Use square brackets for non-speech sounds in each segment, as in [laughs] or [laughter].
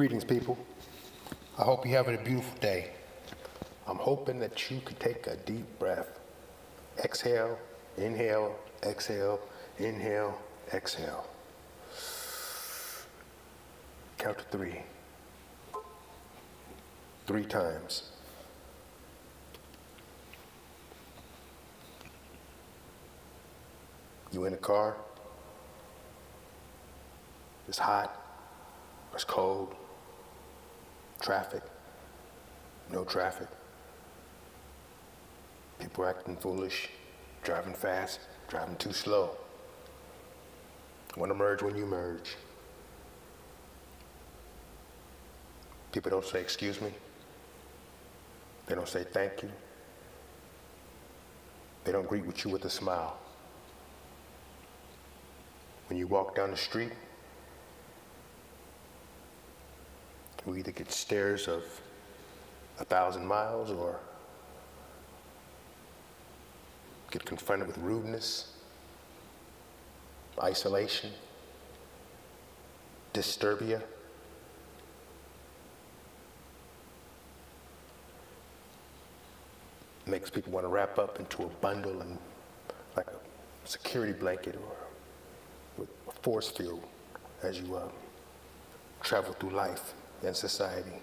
Greetings, people. I hope you're having a beautiful day. I'm hoping that you could take a deep breath. Exhale, inhale, exhale, inhale, exhale. Count to three. Three times. You in a car? It's hot. It's cold. Traffic. No traffic. People acting foolish, driving fast, driving too slow. Want to merge when you merge. People don't say excuse me. They don't say thank you. They don't greet with you with a smile. When you walk down the street, you either get stares of a thousand miles or get confronted with rudeness, isolation, disturbia. Makes people want to wrap up into a bundle and like a security blanket or a force field as you uh, travel through life and society.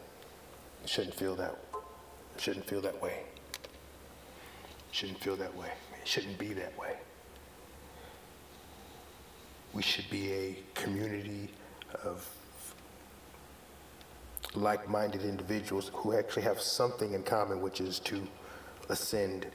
Shouldn't feel that. Shouldn't feel that way. Shouldn't feel that way. It shouldn't be that way. We should be a community of like-minded individuals who actually have something in common, which is to ascend,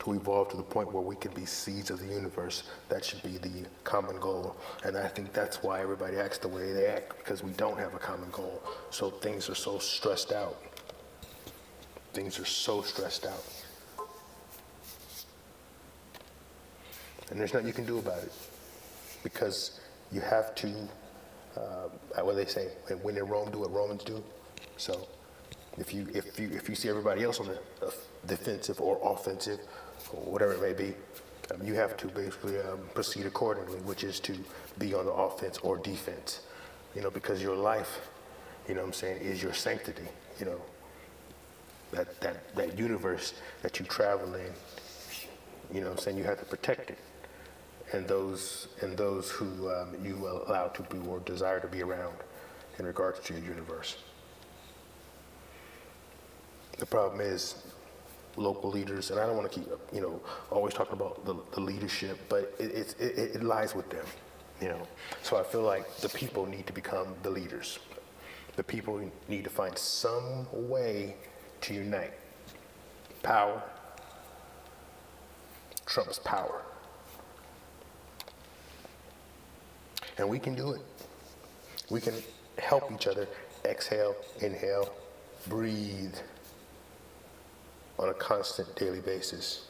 to evolve to the point where we can be seeds of the universe. That should be the common goal. And I think that's why everybody acts the way they act, because we don't have a common goal. So things are so stressed out. Things are so stressed out. And there's nothing you can do about it because you have to, uh, what do they say, when in Rome, do what Romans do. So if you, if you, if you see everybody else on the uh, defensive or offensive, or whatever it may be, um, you have to basically um, proceed accordingly, which is to be on the offense or defense, you know, because your life, you know what I'm saying, is your sanctity, you know, that, that, that universe that you travel in, you know what I'm saying, you have to protect it and those and those who um, you allow to be or desire to be around in regards to your universe. The problem is local leaders, and I don't want to keep you know always talking about the, the leadership, but it, it, it, it lies with them, you know. So I feel like the people need to become the leaders. The people need to find some way to unite. Power trumps power. And we can do it. We can help each other exhale, inhale, breathe on a constant daily basis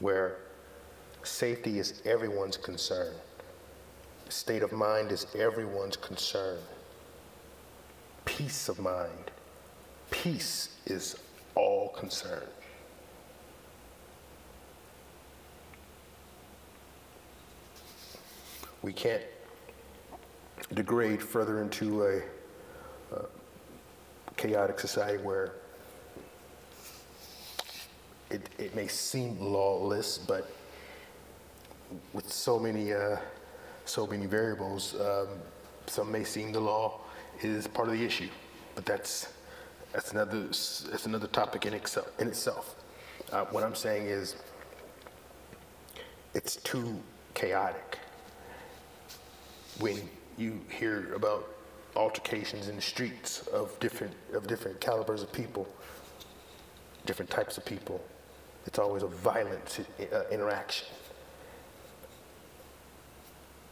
where safety is everyone's concern. State of mind is everyone's concern. Peace of mind. Peace is all concern. we can't degrade further into a uh, chaotic society where it, it may seem lawless, but with so many uh, so many variables, um, some may seem the law is part of the issue, but that's that's another that's another topic in itself. In itself, uh, what I'm saying is it's too chaotic when you hear about altercations in the streets of different of different calibers of people, different types of people. It's always a violent uh, interaction,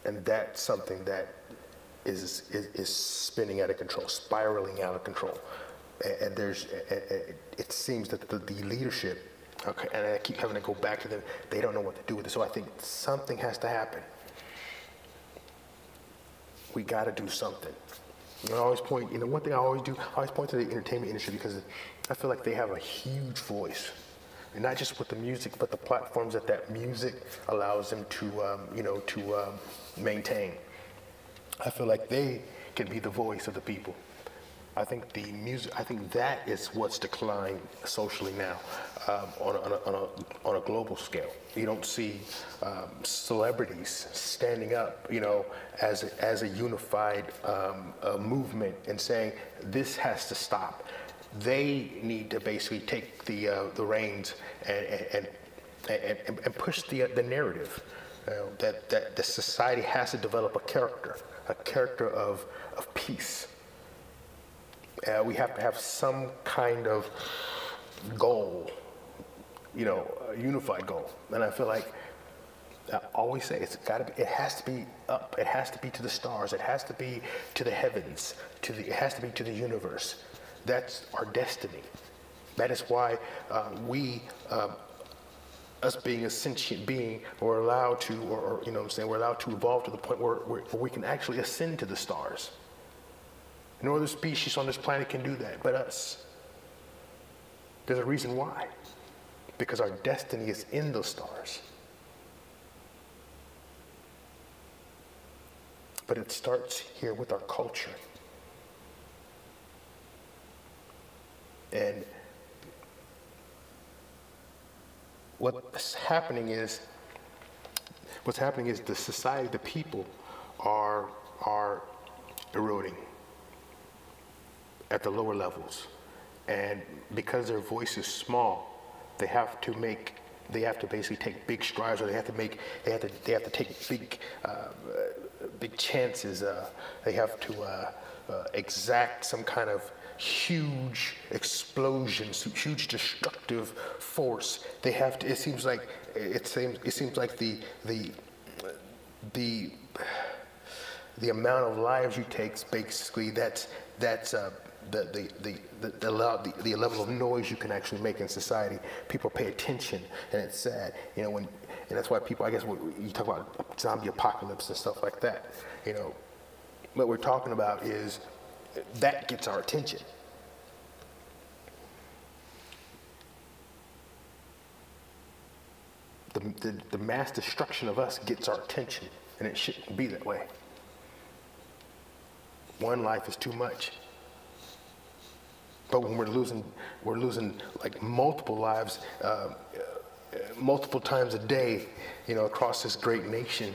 and that's something that is, is, is spinning out of control, spiraling out of control. And, and there's, and, and it seems that the, the leadership, okay, and I keep having to go back to them. They don't know what to do with it. So I think something has to happen we got to do something. You know, I always point, you know, one thing I always do, I always point to the entertainment industry because I feel like they have a huge voice. And not just with the music, but the platforms that that music allows them to, um, you know, to um, maintain. I feel like they can be the voice of the people. I think the music, I think that is what's declined socially now um, on, a, on, a, on, a, on a global scale. You don't see um, celebrities standing up, you know, as a, as a unified um, movement and saying this has to stop. They need to basically take the uh, the reins and and, and, and, push the the narrative know, that that the society has to develop a character, a character of of peace uh, we have to have some kind of goal, you know, a unified goal. And I feel like I always say it's got to be, it has to be up, it has to be to the stars, it has to be to the heavens, to the, it has to be to the universe. That's our destiny. That is why uh, we, uh, us being a sentient being, we're allowed to, or, or, you know what I'm saying, we're allowed to evolve to the point where, where, where we can actually ascend to the stars. No other species on this planet can do that but us. There's a reason why. Because our destiny is in those stars. But it starts here with our culture. And what's happening is, what's happening is the society, the people are, are eroding at the lower levels. And because their voice is small, they have to make they have to basically take big strides, or they have to make they have to they have to take big uh, big chances. Uh, they have to uh, uh exact some kind of huge explosion, huge destructive force. They have to. It seems like it seems it seems like the the the the amount of lives you take basically that's that's uh, the, the, the, the, the, the, level of noise you can actually make in society. People pay attention, and it's sad. You know, when, and that's why people, I guess, when you talk about zombie apocalypse and stuff like that. You know, what we're talking about is that gets our attention. The, the, the mass destruction of us gets our attention, and it shouldn't be that way. One life is too much. But when we're losing, we're losing like multiple lives, uh, multiple times a day, you know, across this great nation.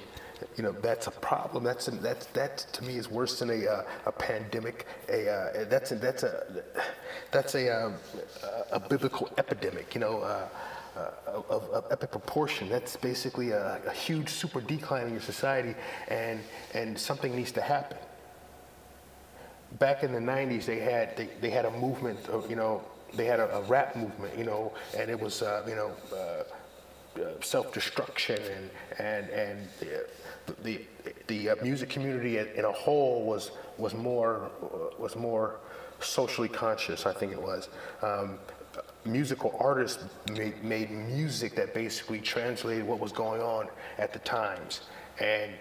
You know, that's a problem. That's a, that's that to me is worse than a uh, a pandemic. A uh, that's a, that's a that's a um, a biblical epidemic. You know. Uh, uh, of, of, epic proportion. That's basically a, a huge super decline in your society, and and something needs to happen back in the 90s, they had, they, they had a movement of, you know, they had a, a rap movement, you know, and it was, uh, you know, uh, self-destruction and, and, and the, the, the uh, music community in a whole was, was more, uh, was more socially conscious, I think it was. Um, musical artists made, made music that basically translated what was going on at the times. And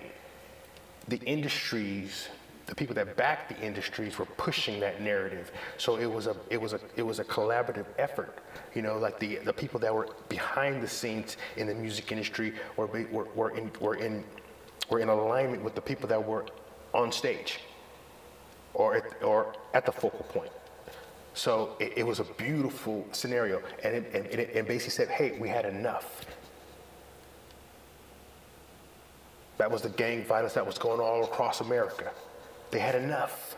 the industries the people that backed the industries were pushing that narrative. So it was a it was a it was a collaborative effort. You know, like the the people that were behind the scenes in the music industry were were, were in were in were in alignment with the people that were on stage or at, or at the focal point. So it, it was a beautiful scenario, and it, and it, it basically said, "Hey, we had enough." That was the gang violence that was going all across America. They had enough.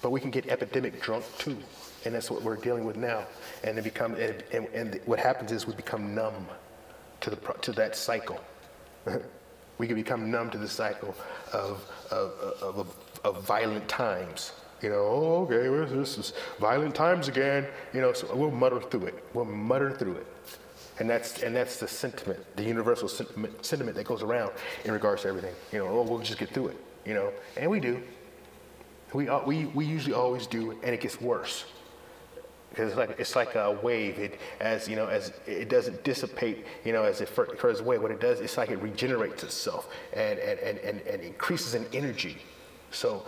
But we can get epidemic drunk too, and that's what we're dealing with now. And it become and, and, and what happens is we become numb to the to that cycle. [laughs] we can become numb to the cycle of of, of, of, of violent times. You know, oh, okay, this is violent times again. You know, so we'll mutter through it. We'll mutter through it. And that's, and that's the sentiment, the universal sentiment, sentiment that goes around in regards to everything. You know, oh, we'll just get through it, you know, and we do. We, uh, we, we usually always do, and it gets worse. Because it's like, it's like a wave. It, as, you know, as it doesn't dissipate, you know, as it occurs away. What it does, it's like it regenerates itself and, and, and, and, and increases in energy. So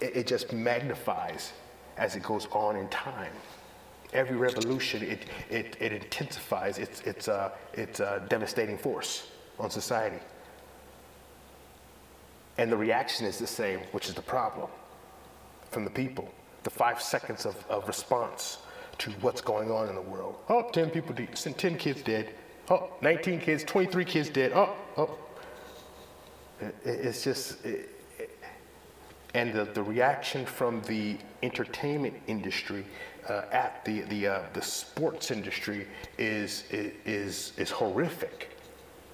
it, it just magnifies as it goes on in time. Every revolution, it, it, it intensifies its, its, uh, its uh, devastating force on society. And the reaction is the same, which is the problem from the people. The five seconds of, of response to what's going on in the world. Oh, 10 people, dead, 10 kids dead. Oh, 19 kids, 23 kids dead. Oh, oh. It, it's just, it, and the, the reaction from the entertainment industry uh, at the, the, uh, the sports industry is, is, is horrific,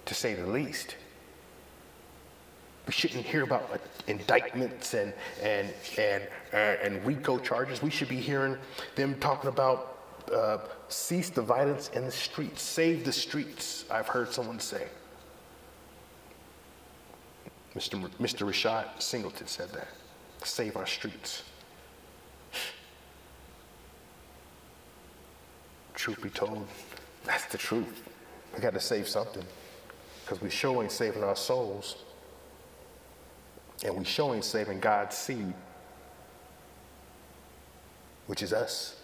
to say the least. We shouldn't hear about uh, indictments and, and, and, and RICO charges. We should be hearing them talking about uh, cease the violence in the streets, save the streets, I've heard someone say. Mr. Mr. Rashad Singleton said that. Save our streets. Truth be told, that's the truth. We got to save something because we sure ain't saving our souls. And we sure ain't saving God's seed, which is us.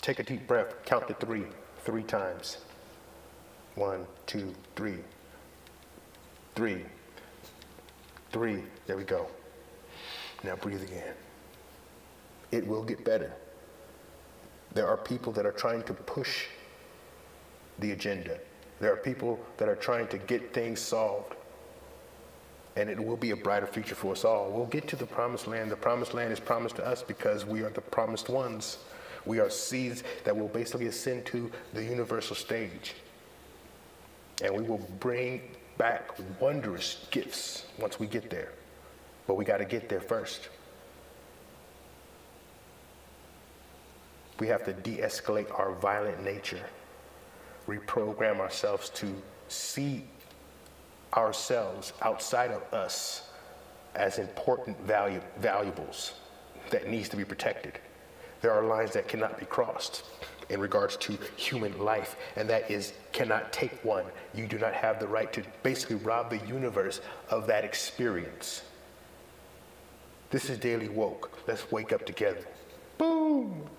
Take a deep breath, count to three, three times. One, two, three. Three. Three. There we go. Now breathe again. It will get better. There are people that are trying to push the agenda. There are people that are trying to get things solved. And it will be a brighter future for us all. We'll get to the promised land. The promised land is promised to us because we are the promised ones. We are seeds that will basically ascend to the universal stage. And we will bring back wondrous gifts once we get there. But we got to get there first. We have to de escalate our violent nature, reprogram ourselves to see ourselves outside of us as important value, valuables that needs to be protected. There are lines that cannot be crossed in regards to human life, and that is cannot take one. You do not have the right to basically rob the universe of that experience. This is Daily Woke. Let's wake up together. Boom!